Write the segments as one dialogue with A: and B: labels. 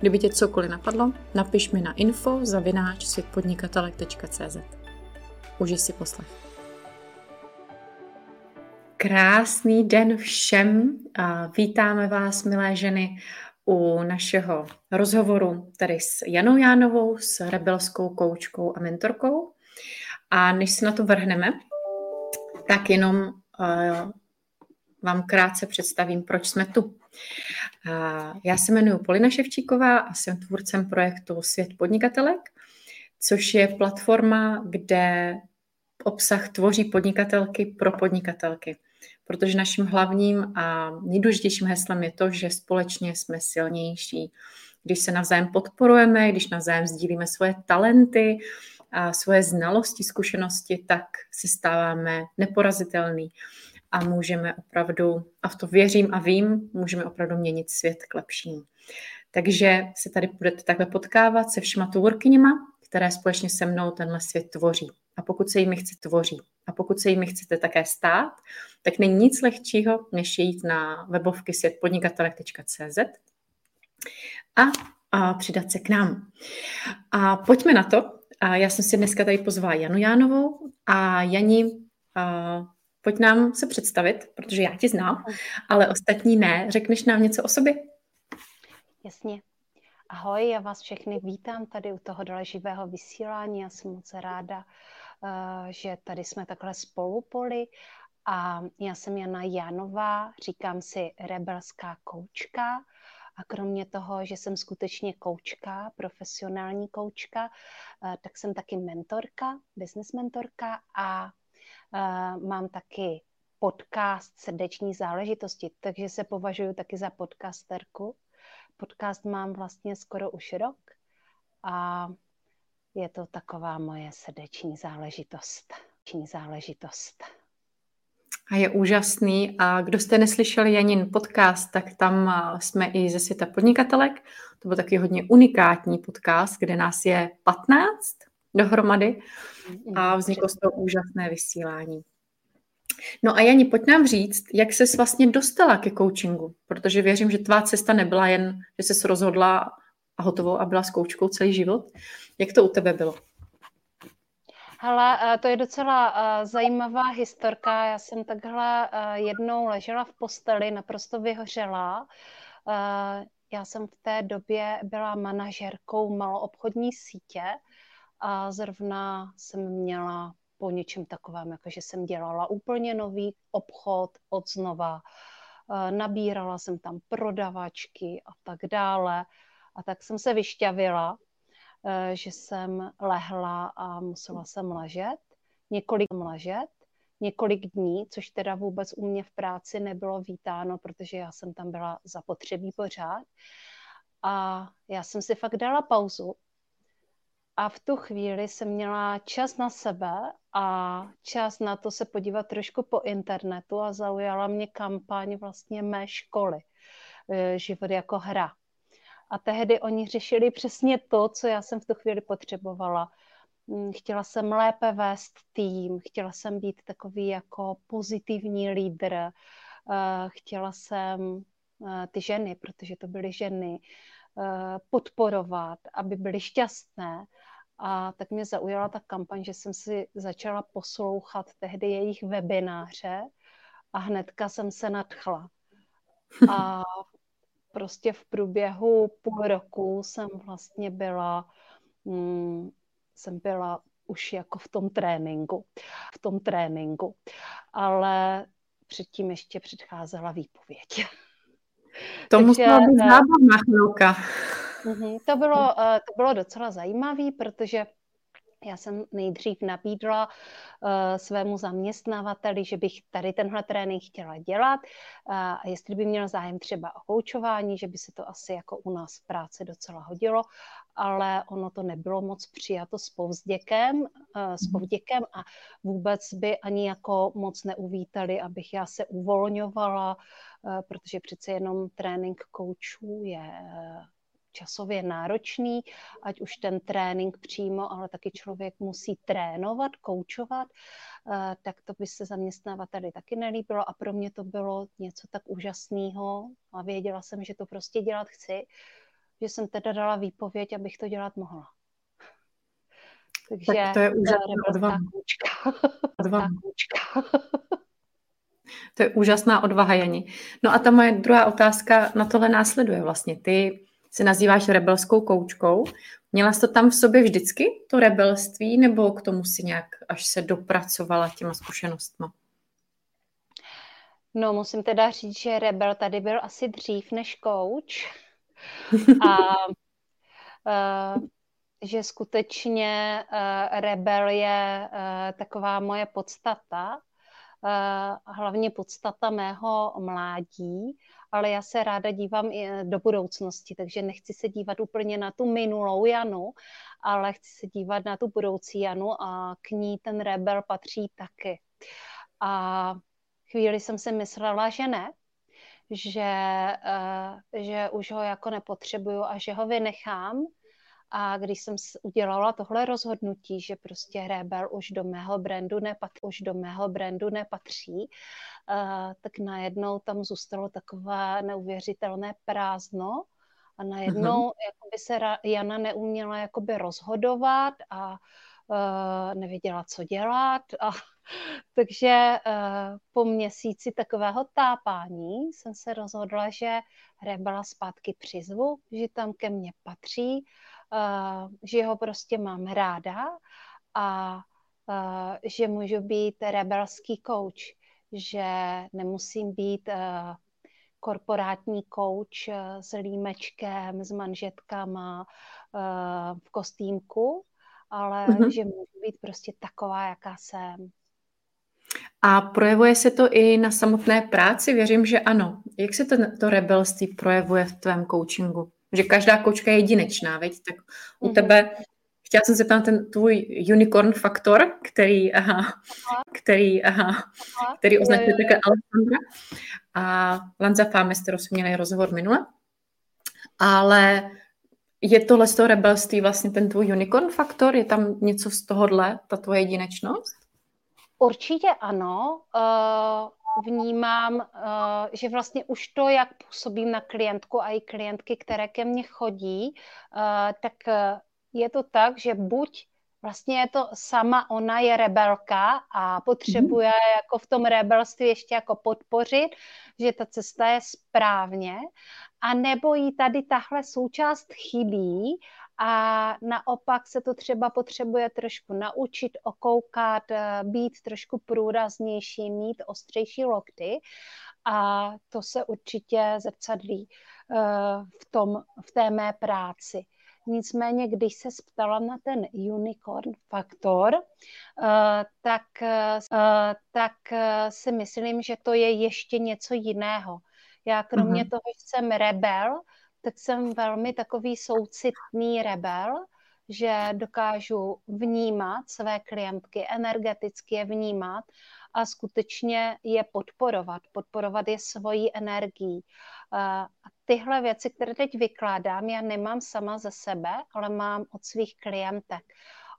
A: Kdyby tě cokoliv napadlo, napiš mi na info zavináč světpodnikatelek.cz. Užij si poslech. Krásný den všem vítáme vás, milé ženy, u našeho rozhovoru tady s Janou Jánovou, s rebelskou koučkou a mentorkou. A než se na to vrhneme, tak jenom uh, vám krátce představím, proč jsme tu. Já se jmenuji Polina Ševčíková a jsem tvůrcem projektu Svět podnikatelek, což je platforma, kde obsah tvoří podnikatelky pro podnikatelky. Protože naším hlavním a nejdůležitějším heslem je to, že společně jsme silnější. Když se navzájem podporujeme, když navzájem sdílíme svoje talenty, a svoje znalosti, zkušenosti, tak se stáváme neporazitelný a můžeme opravdu, a v to věřím a vím, můžeme opravdu měnit svět k lepšímu. Takže se tady budete takhle potkávat se všema tvůrkyněma, které společně se mnou tenhle svět tvoří. A pokud se jimi chce tvoří a pokud se jimi chcete také stát, tak není nic lehčího, než jít na webovky světpodnikatelek.cz a, a přidat se k nám. A pojďme na to. A já jsem si dneska tady pozvala Janu Jánovou a Jani a Pojď nám se představit, protože já tě znám, ale ostatní ne. Řekneš nám něco o sobě?
B: Jasně. Ahoj, já vás všechny vítám tady u toho dole živého vysílání. Já jsem moc ráda, eh, že tady jsme takhle spolu poli. A já jsem Jana Janová, říkám si rebelská koučka. A kromě toho, že jsem skutečně koučka, profesionální koučka, eh, tak jsem taky mentorka, business mentorka a mám taky podcast Srdeční záležitosti, takže se považuji taky za podcasterku. Podcast mám vlastně skoro už rok a je to taková moje srdeční záležitost. záležitost.
A: A je úžasný. A kdo jste neslyšeli Janin podcast, tak tam jsme i ze světa podnikatelek. To byl taky hodně unikátní podcast, kde nás je 15 dohromady a vzniklo z toho úžasné vysílání. No a Jani, pojď nám říct, jak ses vlastně dostala ke coachingu, protože věřím, že tvá cesta nebyla jen, že ses rozhodla a hotovou a byla s koučkou celý život. Jak to u tebe bylo?
B: Hele, eh, to je docela eh, zajímavá historka. Já jsem takhle eh, jednou ležela v posteli, naprosto vyhořela. Já jsem v té době byla manažerkou maloobchodní sítě a zrovna jsem měla po něčem takovém, jako že jsem dělala úplně nový obchod od znova, e, nabírala jsem tam prodavačky a tak dále. A tak jsem se vyšťavila, e, že jsem lehla a musela jsem ležet, několik ležet, několik dní, což teda vůbec u mě v práci nebylo vítáno, protože já jsem tam byla zapotřebí pořád. A já jsem si fakt dala pauzu a v tu chvíli jsem měla čas na sebe a čas na to se podívat trošku po internetu a zaujala mě kampaň vlastně mé školy, e, život jako hra. A tehdy oni řešili přesně to, co já jsem v tu chvíli potřebovala. Mm, chtěla jsem lépe vést tým, chtěla jsem být takový jako pozitivní lídr, e, chtěla jsem e, ty ženy, protože to byly ženy, podporovat, aby byly šťastné a tak mě zaujala ta kampaň, že jsem si začala poslouchat tehdy jejich webináře a hnedka jsem se nadchla. A prostě v průběhu půl roku jsem vlastně byla, mm, jsem byla už jako v tom tréninku, v tom tréninku. Ale předtím ještě předcházela výpověď.
A: To musela být eh, zábavná chvilka.
B: Mm-hmm. To, bylo, uh, to bylo docela zajímavé, protože Já jsem nejdřív nabídla uh, svému zaměstnavateli, že bych tady tenhle trénink chtěla dělat uh, a jestli by měl zájem třeba o koučování, že by se to asi jako u nás v práci docela hodilo, ale ono to nebylo moc přijato s povzděkem, uh, s mhm. povděkem a vůbec by ani jako moc neuvítali, abych já se uvolňovala, protože přece jenom trénink koučů je časově náročný, ať už ten trénink přímo, ale taky člověk musí trénovat, koučovat, eh, tak to by se zaměstnavateli taky nelíbilo a pro mě to bylo něco tak úžasného a věděla jsem, že to prostě dělat chci, že jsem teda dala výpověď, abych to dělat mohla.
A: Takže tak to je úžasná odvaha. odvaha. To je úžasná odvaha, Jani. No a ta moje druhá otázka na tohle následuje vlastně. Ty se nazýváš rebelskou koučkou. Měla jsi to tam v sobě vždycky, to rebelství, nebo k tomu si nějak až se dopracovala těma zkušenostma?
B: No, musím teda říct, že rebel tady byl asi dřív než kouč. A uh, že skutečně uh, rebel je uh, taková moje podstata, hlavně podstata mého mládí ale já se ráda dívám i eh, do budoucnosti, takže nechci se dívat úplně na tu minulou Janu, ale chci se dívat na tu budoucí Janu a k ní ten rebel patří taky. A chvíli jsem si myslela, že ne, že, uh, že už ho jako nepotřebuju a že ho vynechám, a když jsem udělala tohle rozhodnutí, že prostě Rebel už do mého brandu, nepatří, už do mého brandu nepatří, uh, tak najednou tam zůstalo takové neuvěřitelné prázdno a najednou uh-huh. jakoby se Jana neuměla jakoby rozhodovat a uh, nevěděla, co dělat. A, takže uh, po měsíci takového tápání jsem se rozhodla, že Rebela zpátky přizvu, že tam ke mně patří uh, že ho prostě mám ráda a uh, že můžu být rebelský coach, že nemusím být uh, korporátní coach s límečkem, s manžetkama v kostýmku, ale mm-hmm. že můžu být prostě taková, jaká jsem.
A: A projevuje se to i na samotné práci? Věřím, že ano. Jak se to, to rebelství projevuje v tvém coachingu? Že každá kočka je jedinečná, veď? Tak u mm-hmm. tebe chtěla jsem se tam ten tvůj unicorn faktor, který, aha, který, aha, aha. který označuje také Alexandra a Lanza Fáme, s kterou jsme měli rozhovor minule. Ale je tohle z toho rebelství vlastně ten tvůj unicorn faktor? Je tam něco z tohohle, ta tvoje jedinečnost?
B: Určitě ano. Uh, vnímám, eh, že vlastně už to, jak působím na klientku a i klientky, které ke mně chodí, eh, tak eh, je to tak, že buď vlastně je to sama ona je rebelka a potřebuje mm. jako v tom rebelství ještě jako podpořit, že ta cesta je správně, a nebo jí tady tahle součást chybí a naopak se to třeba potřebuje trošku naučit, okoukat, eh, být trošku průraznější, mít ostřejší lokty a to se určitě zrcadlí eh, v, tom, v té mé práci. Nicméně, když se ptala na ten unicorn faktor, eh, tak, tak si myslím, že to je ještě něco jiného. Já kromě uh-huh. toho, že jsem rebel, tak jsem velmi takový soucitný rebel, že dokážu vnímat své klientky, energeticky je vnímat a skutečně je podporovat. Podporovat je svojí energií. A tyhle věci, které teď vykládám, já nemám sama ze sebe, ale mám od svých klientek.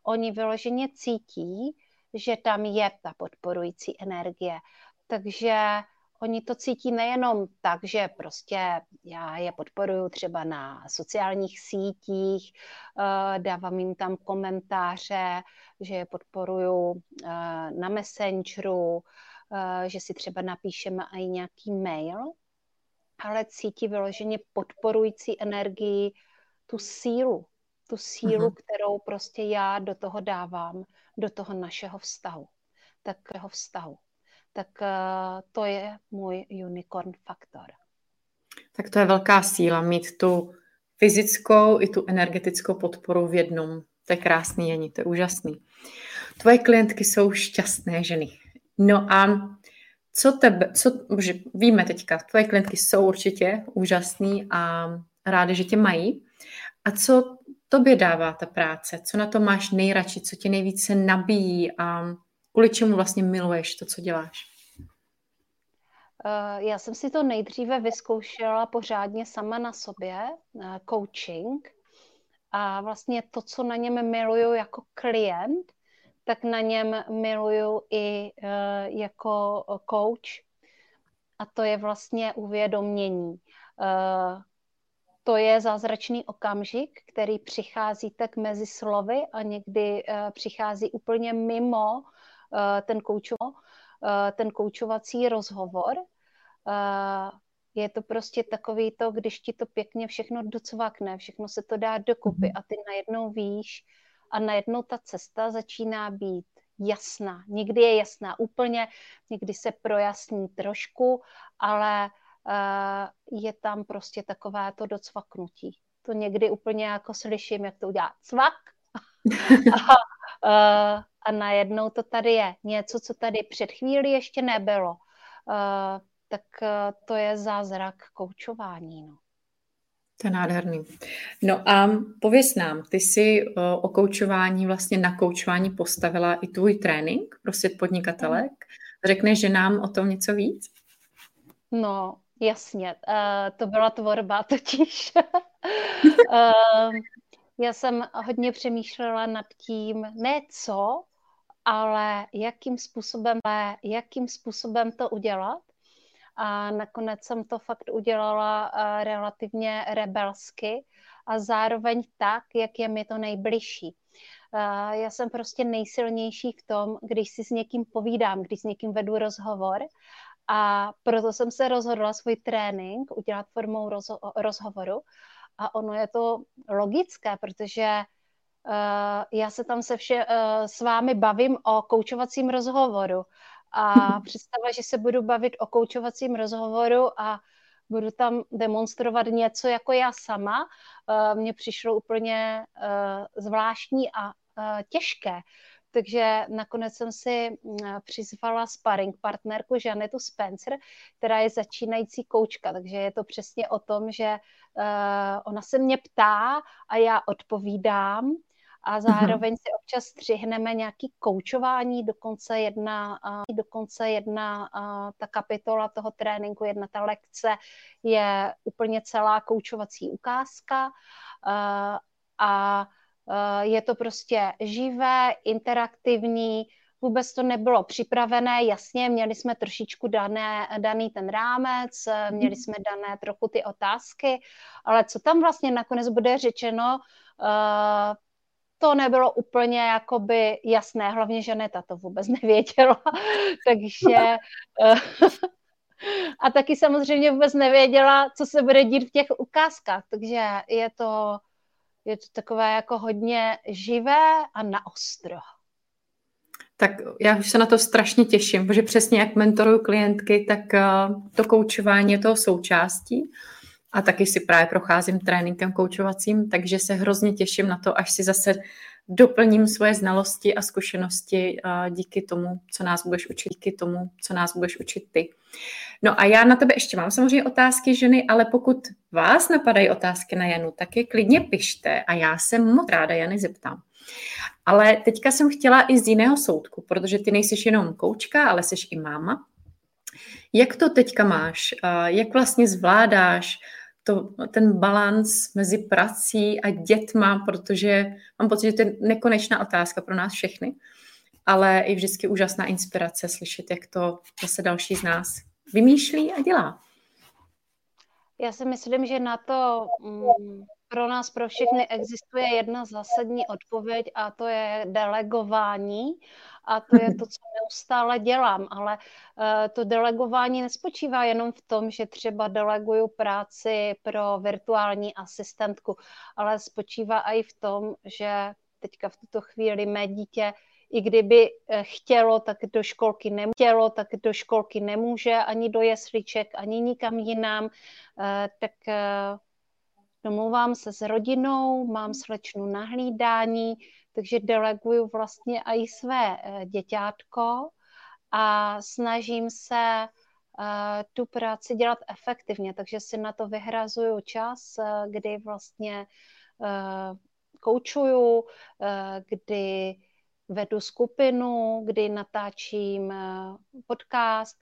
B: Oni vyloženě cítí, že tam je ta podporující energie. Takže Oni to cítí nejenom tak, že prostě já je podporuju třeba na sociálních sítích, eh, dávám jim tam komentáře, že je podporuju eh, na Messengeru, eh, že si třeba napíšeme i nějaký mail, ale cítí vyloženě podporující energii tu sílu, tu sílu, uh-huh. kterou prostě já do toho dávám, do toho našeho vztahu, takového vztahu tak eh, to je můj unicorn faktor.
A: Tak to je velká síla mít tu fyzickou i tu energetickou podporu v jednom To je krásný, Jani, to je úžasný. Tvoje klientky jsou šťastné ženy. No a co tebe, co, bože, víme teďka, tvoje klientky jsou určitě úžasný a rádi, že tě mají. A co tobě dává ta práce? Co na to máš nejradši? Co tě nejvíce nabíjí? A kvůli čemu vlastně miluješ to, co děláš?
B: Eh, já jsem si to nejdříve vyzkoušela pořádně sama na sobě, eh, coaching. A vlastně to, co na něm miluju jako klient, tak na něm miluju i eh, jako coach. A to je vlastně uvědomění. To je zázračný okamžik, který přichází tak mezi slovy a někdy přichází úplně mimo ten koučovací, ten koučovací rozhovor. Je to prostě takový to, když ti to pěkně všechno docvakne, všechno se to dá dokupy mhm. a ty najednou víš a najednou ta cesta začíná být jasná. Někdy je jasná úplně, někdy se projasní trošku, ale uh, je tam prostě takové to docvaknutí. To někdy úplně jako slyším, jak to udělá cvak a, a najednou to tady je. Něco, co tady před chvíli ještě nebylo. Uh, tak uh, to je zázrak koučování. No.
A: To je nádherný. No a pověs nám, ty jsi uh, o koučování, vlastně na koučování postavila i tvůj trénink pro svět podnikatelek. Řekneš, že nám o tom něco víc?
B: No, jasně. Uh, to byla tvorba totiž. uh, já jsem hodně přemýšlela nad tím, ne co, ale jakým způsobem, jakým způsobem to udělat. A nakonec jsem to fakt udělala uh, relativně rebelsky a zároveň tak, jak je mi to nejbližší. Uh, já jsem prostě nejsilnější v tom, když si s někým povídám, když s někým vedu rozhovor a proto jsem se rozhodla svůj trénink udělat formou rozho- rozhovoru, a ono je to logické, protože já se tam se vše uh, s vámi bavím o koučovacím rozhovoru. A představa, že se budu bavit o koučovacím rozhovoru a budu tam demonstrovat něco jako já sama, uh, mně přišlo úplně uh, zvláštní a uh, těžké. Takže nakonec jsem si mm, přizvala sparring partnerku Žanetu Spencer, která je začínající koučka, takže je to přesně o tom, že ona se mě ptá a já odpovídám a mhm. zároveň si občas střihneme nějaký koučování, dokonce jedna, uh, dokonce jedna uh, ta kapitola toho tréninku, jedna ta lekce je úplně celá koučovací ukázka. Uh, a je to prostě živé, interaktivní, vůbec to nebylo připravené, jasně, měli jsme trošičku dané, daný ten rámec, eh, měli jsme dané trochu ty otázky, ale co tam vlastně nakonec bude řečeno, eh, to nebylo úplně jakoby jasné, hlavně Žaneta to vůbec nevěděla, takže a taky samozřejmě vůbec nevěděla, co se bude dít v těch ukázkách, takže je to je to takové jako hodně živé a naostro.
A: Tak já už se na to strašně těším, protože přesně jak mentoruju klientky, tak eh, to koučování je toho součástí a taky si právě procházím tréninkem koučovacím, takže se hrozně těším na to, až si zase doplním svoje znalosti a zkušenosti eh, díky tomu, co nás budeš učit, díky tomu, co nás budeš učit ty. No a já na tebe ještě mám samozřejmě otázky ženy, ale pokud vás napadají otázky na Janu, tak je klidně pište a já se moc ráda Jany zeptám. Ale teďka jsem chtěla i z jiného soudku, protože ty nejsi jenom koučka, ale jsi i máma. Jak to teďka máš? Jak vlastně zvládáš to, ten balans mezi prací a dětma, protože mám pocit, že to je nekonečná otázka pro nás všechny, ale i vždycky úžasná inspirace slyšet, jak to zase další z nás vymýšlí a dělá.
B: Já si myslím, že na to mm, pro nás, pro všechny existuje jedna zásadní odpověď a to je delegování a to je to, co neustále dělám, ale uh, to delegování nespočívá jenom v tom, že třeba deleguju práci pro virtuální asistentku, ale spočívá i v tom, že teďka v tuto chvíli mé dítě i kdyby eh, chtělo, tak do školky nemělo, tak do školky nemůže, ani do jesliček, ani nikam jinam, eh, tak domluvám se s rodinou, mám slečnu na hlídání, takže deleguju vlastně i své eh, děťátko a snažím se uh, tu práci dělat efektivně, takže si na to vyhrazuju čas, uh, kdy vlastně koučuju, kdy vedu skupinu, kdy natáčím podcast,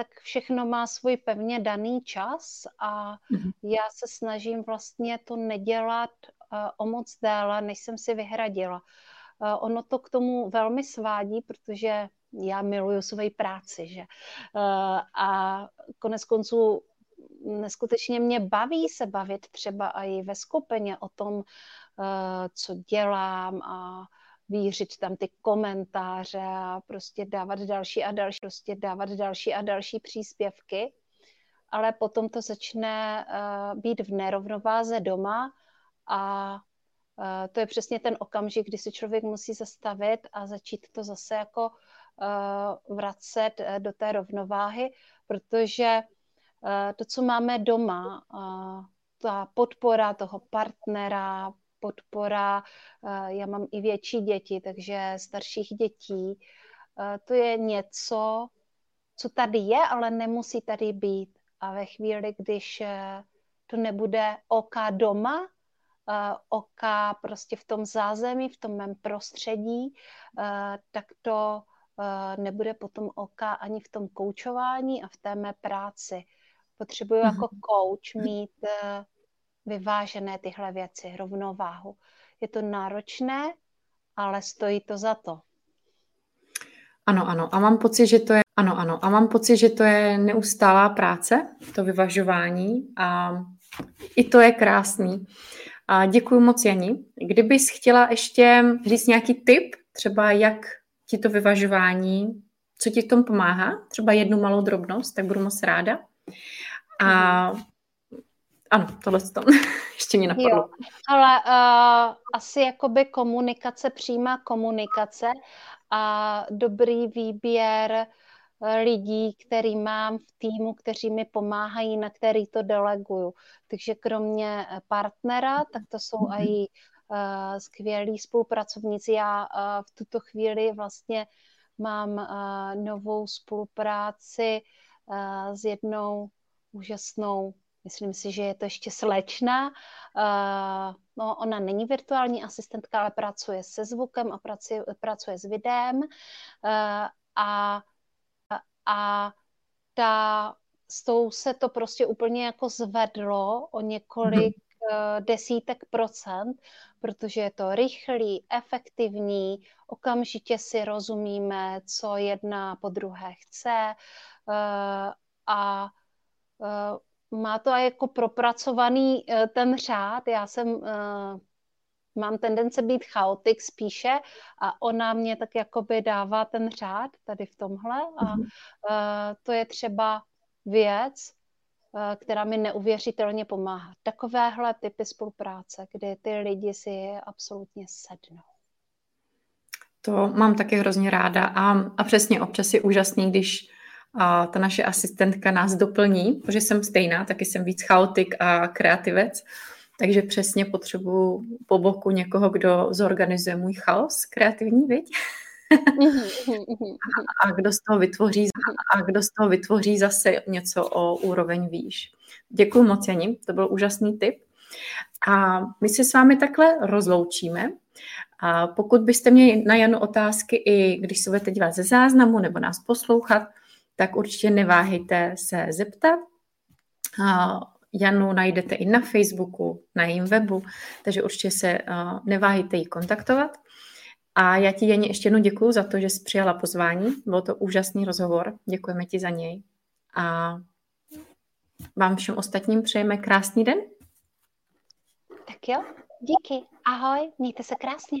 B: tak všechno má svůj pevně daný čas a mm-hmm. já se snažím vlastně to nedělat uh, o moc déle, než jsem si vyhradila. Uh, ono to k tomu velmi svádí, protože já miluju svoji práci, že? Uh, a konec konců neskutečně mě baví se bavit třeba i ve skupině o tom, co dělám a vířit tam ty komentáře a prostě dávat další a další, prostě dávat další a další příspěvky, ale potom to začne uh, být v nerovnováze doma a uh, to je přesně ten okamžik, kdy se člověk musí zastavit a začít to zase jako uh, vracet do té rovnováhy, protože to, co máme doma, ta podpora toho partnera, podpora. Eh, já mám i větší děti, takže starších dětí. Eh, to je něco, co tady je, ale nemusí tady být. A ve chvíli, když eh, to nebude oka doma, oka prostě v tom zázemí, v tom mém prostředí, tak to nebude potom oka ani v tom koučování a v té mé práci. Potřebuji jako coach mít vyvážené tyhle věci, rovnováhu. Je to náročné, ale stojí to za to.
A: Ano, ano. A mám pocit, že to je ano, ano. A mám pocit, že to je neustálá práce, to vyvažování a i to je krásný. A děkuji moc, Jani. Kdybys chtěla ještě říct nějaký tip, třeba jak ti to vyvažování, co ti v tom pomáhá, třeba jednu malou drobnost, tak budu moc ráda. A ano, tohle to ještě mě napadlo. Jo,
B: ale uh, asi jakoby komunikace, přímá komunikace a dobrý výběr eh, lidí, který mám v týmu, kteří mi pomáhají, na který to deleguju. Takže kromě eh, partnera, tak to jsou mm-hmm. i uh, skvělí spolupracovníci. Já uh, v tuto chvíli vlastně mám uh, novou spolupráci uh, s jednou úžasnou Myslím si, že je to ještě slečna. Uh, no, ona není virtuální asistentka, ale pracuje se zvukem a pracuje, pracuje s videem. Uh, a, a ta, s tou se to prostě úplně jako zvedlo o několik mm-hmm. desítek procent, protože je to rychlý, efektivní, okamžitě si rozumíme, co jedna po druhé chce a má to jako propracovaný eh, ten řád. Já jsem uh, mám tendence být chaotik spíše a ona mě tak jakoby dává ten řád tady v tomhle a uh, to je třeba věc, uh, která mi neuvěřitelně pomáhá. Takovéhle typy spolupráce, kdy ty lidi si absolutně sednou.
A: To mám taky hrozně ráda a, a přesně občas je úžasný, když a ta naše asistentka nás doplní, protože jsem stejná, taky jsem víc chaotik a kreativec, takže přesně potřebuju po boku někoho, kdo zorganizuje můj chaos kreativní, viď? a, a kdo z toho vytvoří a kdo z toho vytvoří zase něco o úroveň výš. Děkuji moc, Jani, to byl úžasný tip. A my se s vámi takhle rozloučíme. A pokud byste měli na Janu otázky, i když se budete dívat ze záznamu nebo nás poslouchat, tak určitě neváhejte se zeptat. Janu najdete i na Facebooku, na jejím webu, takže určitě se neváhejte ji kontaktovat. A já ti, Janě, ještě jednou děkuji za to, že jsi přijala pozvání. Byl to úžasný rozhovor. Děkujeme ti za něj. A vám všem ostatním přejeme krásný den.
B: Tak jo, díky. Ahoj, mějte se krásně.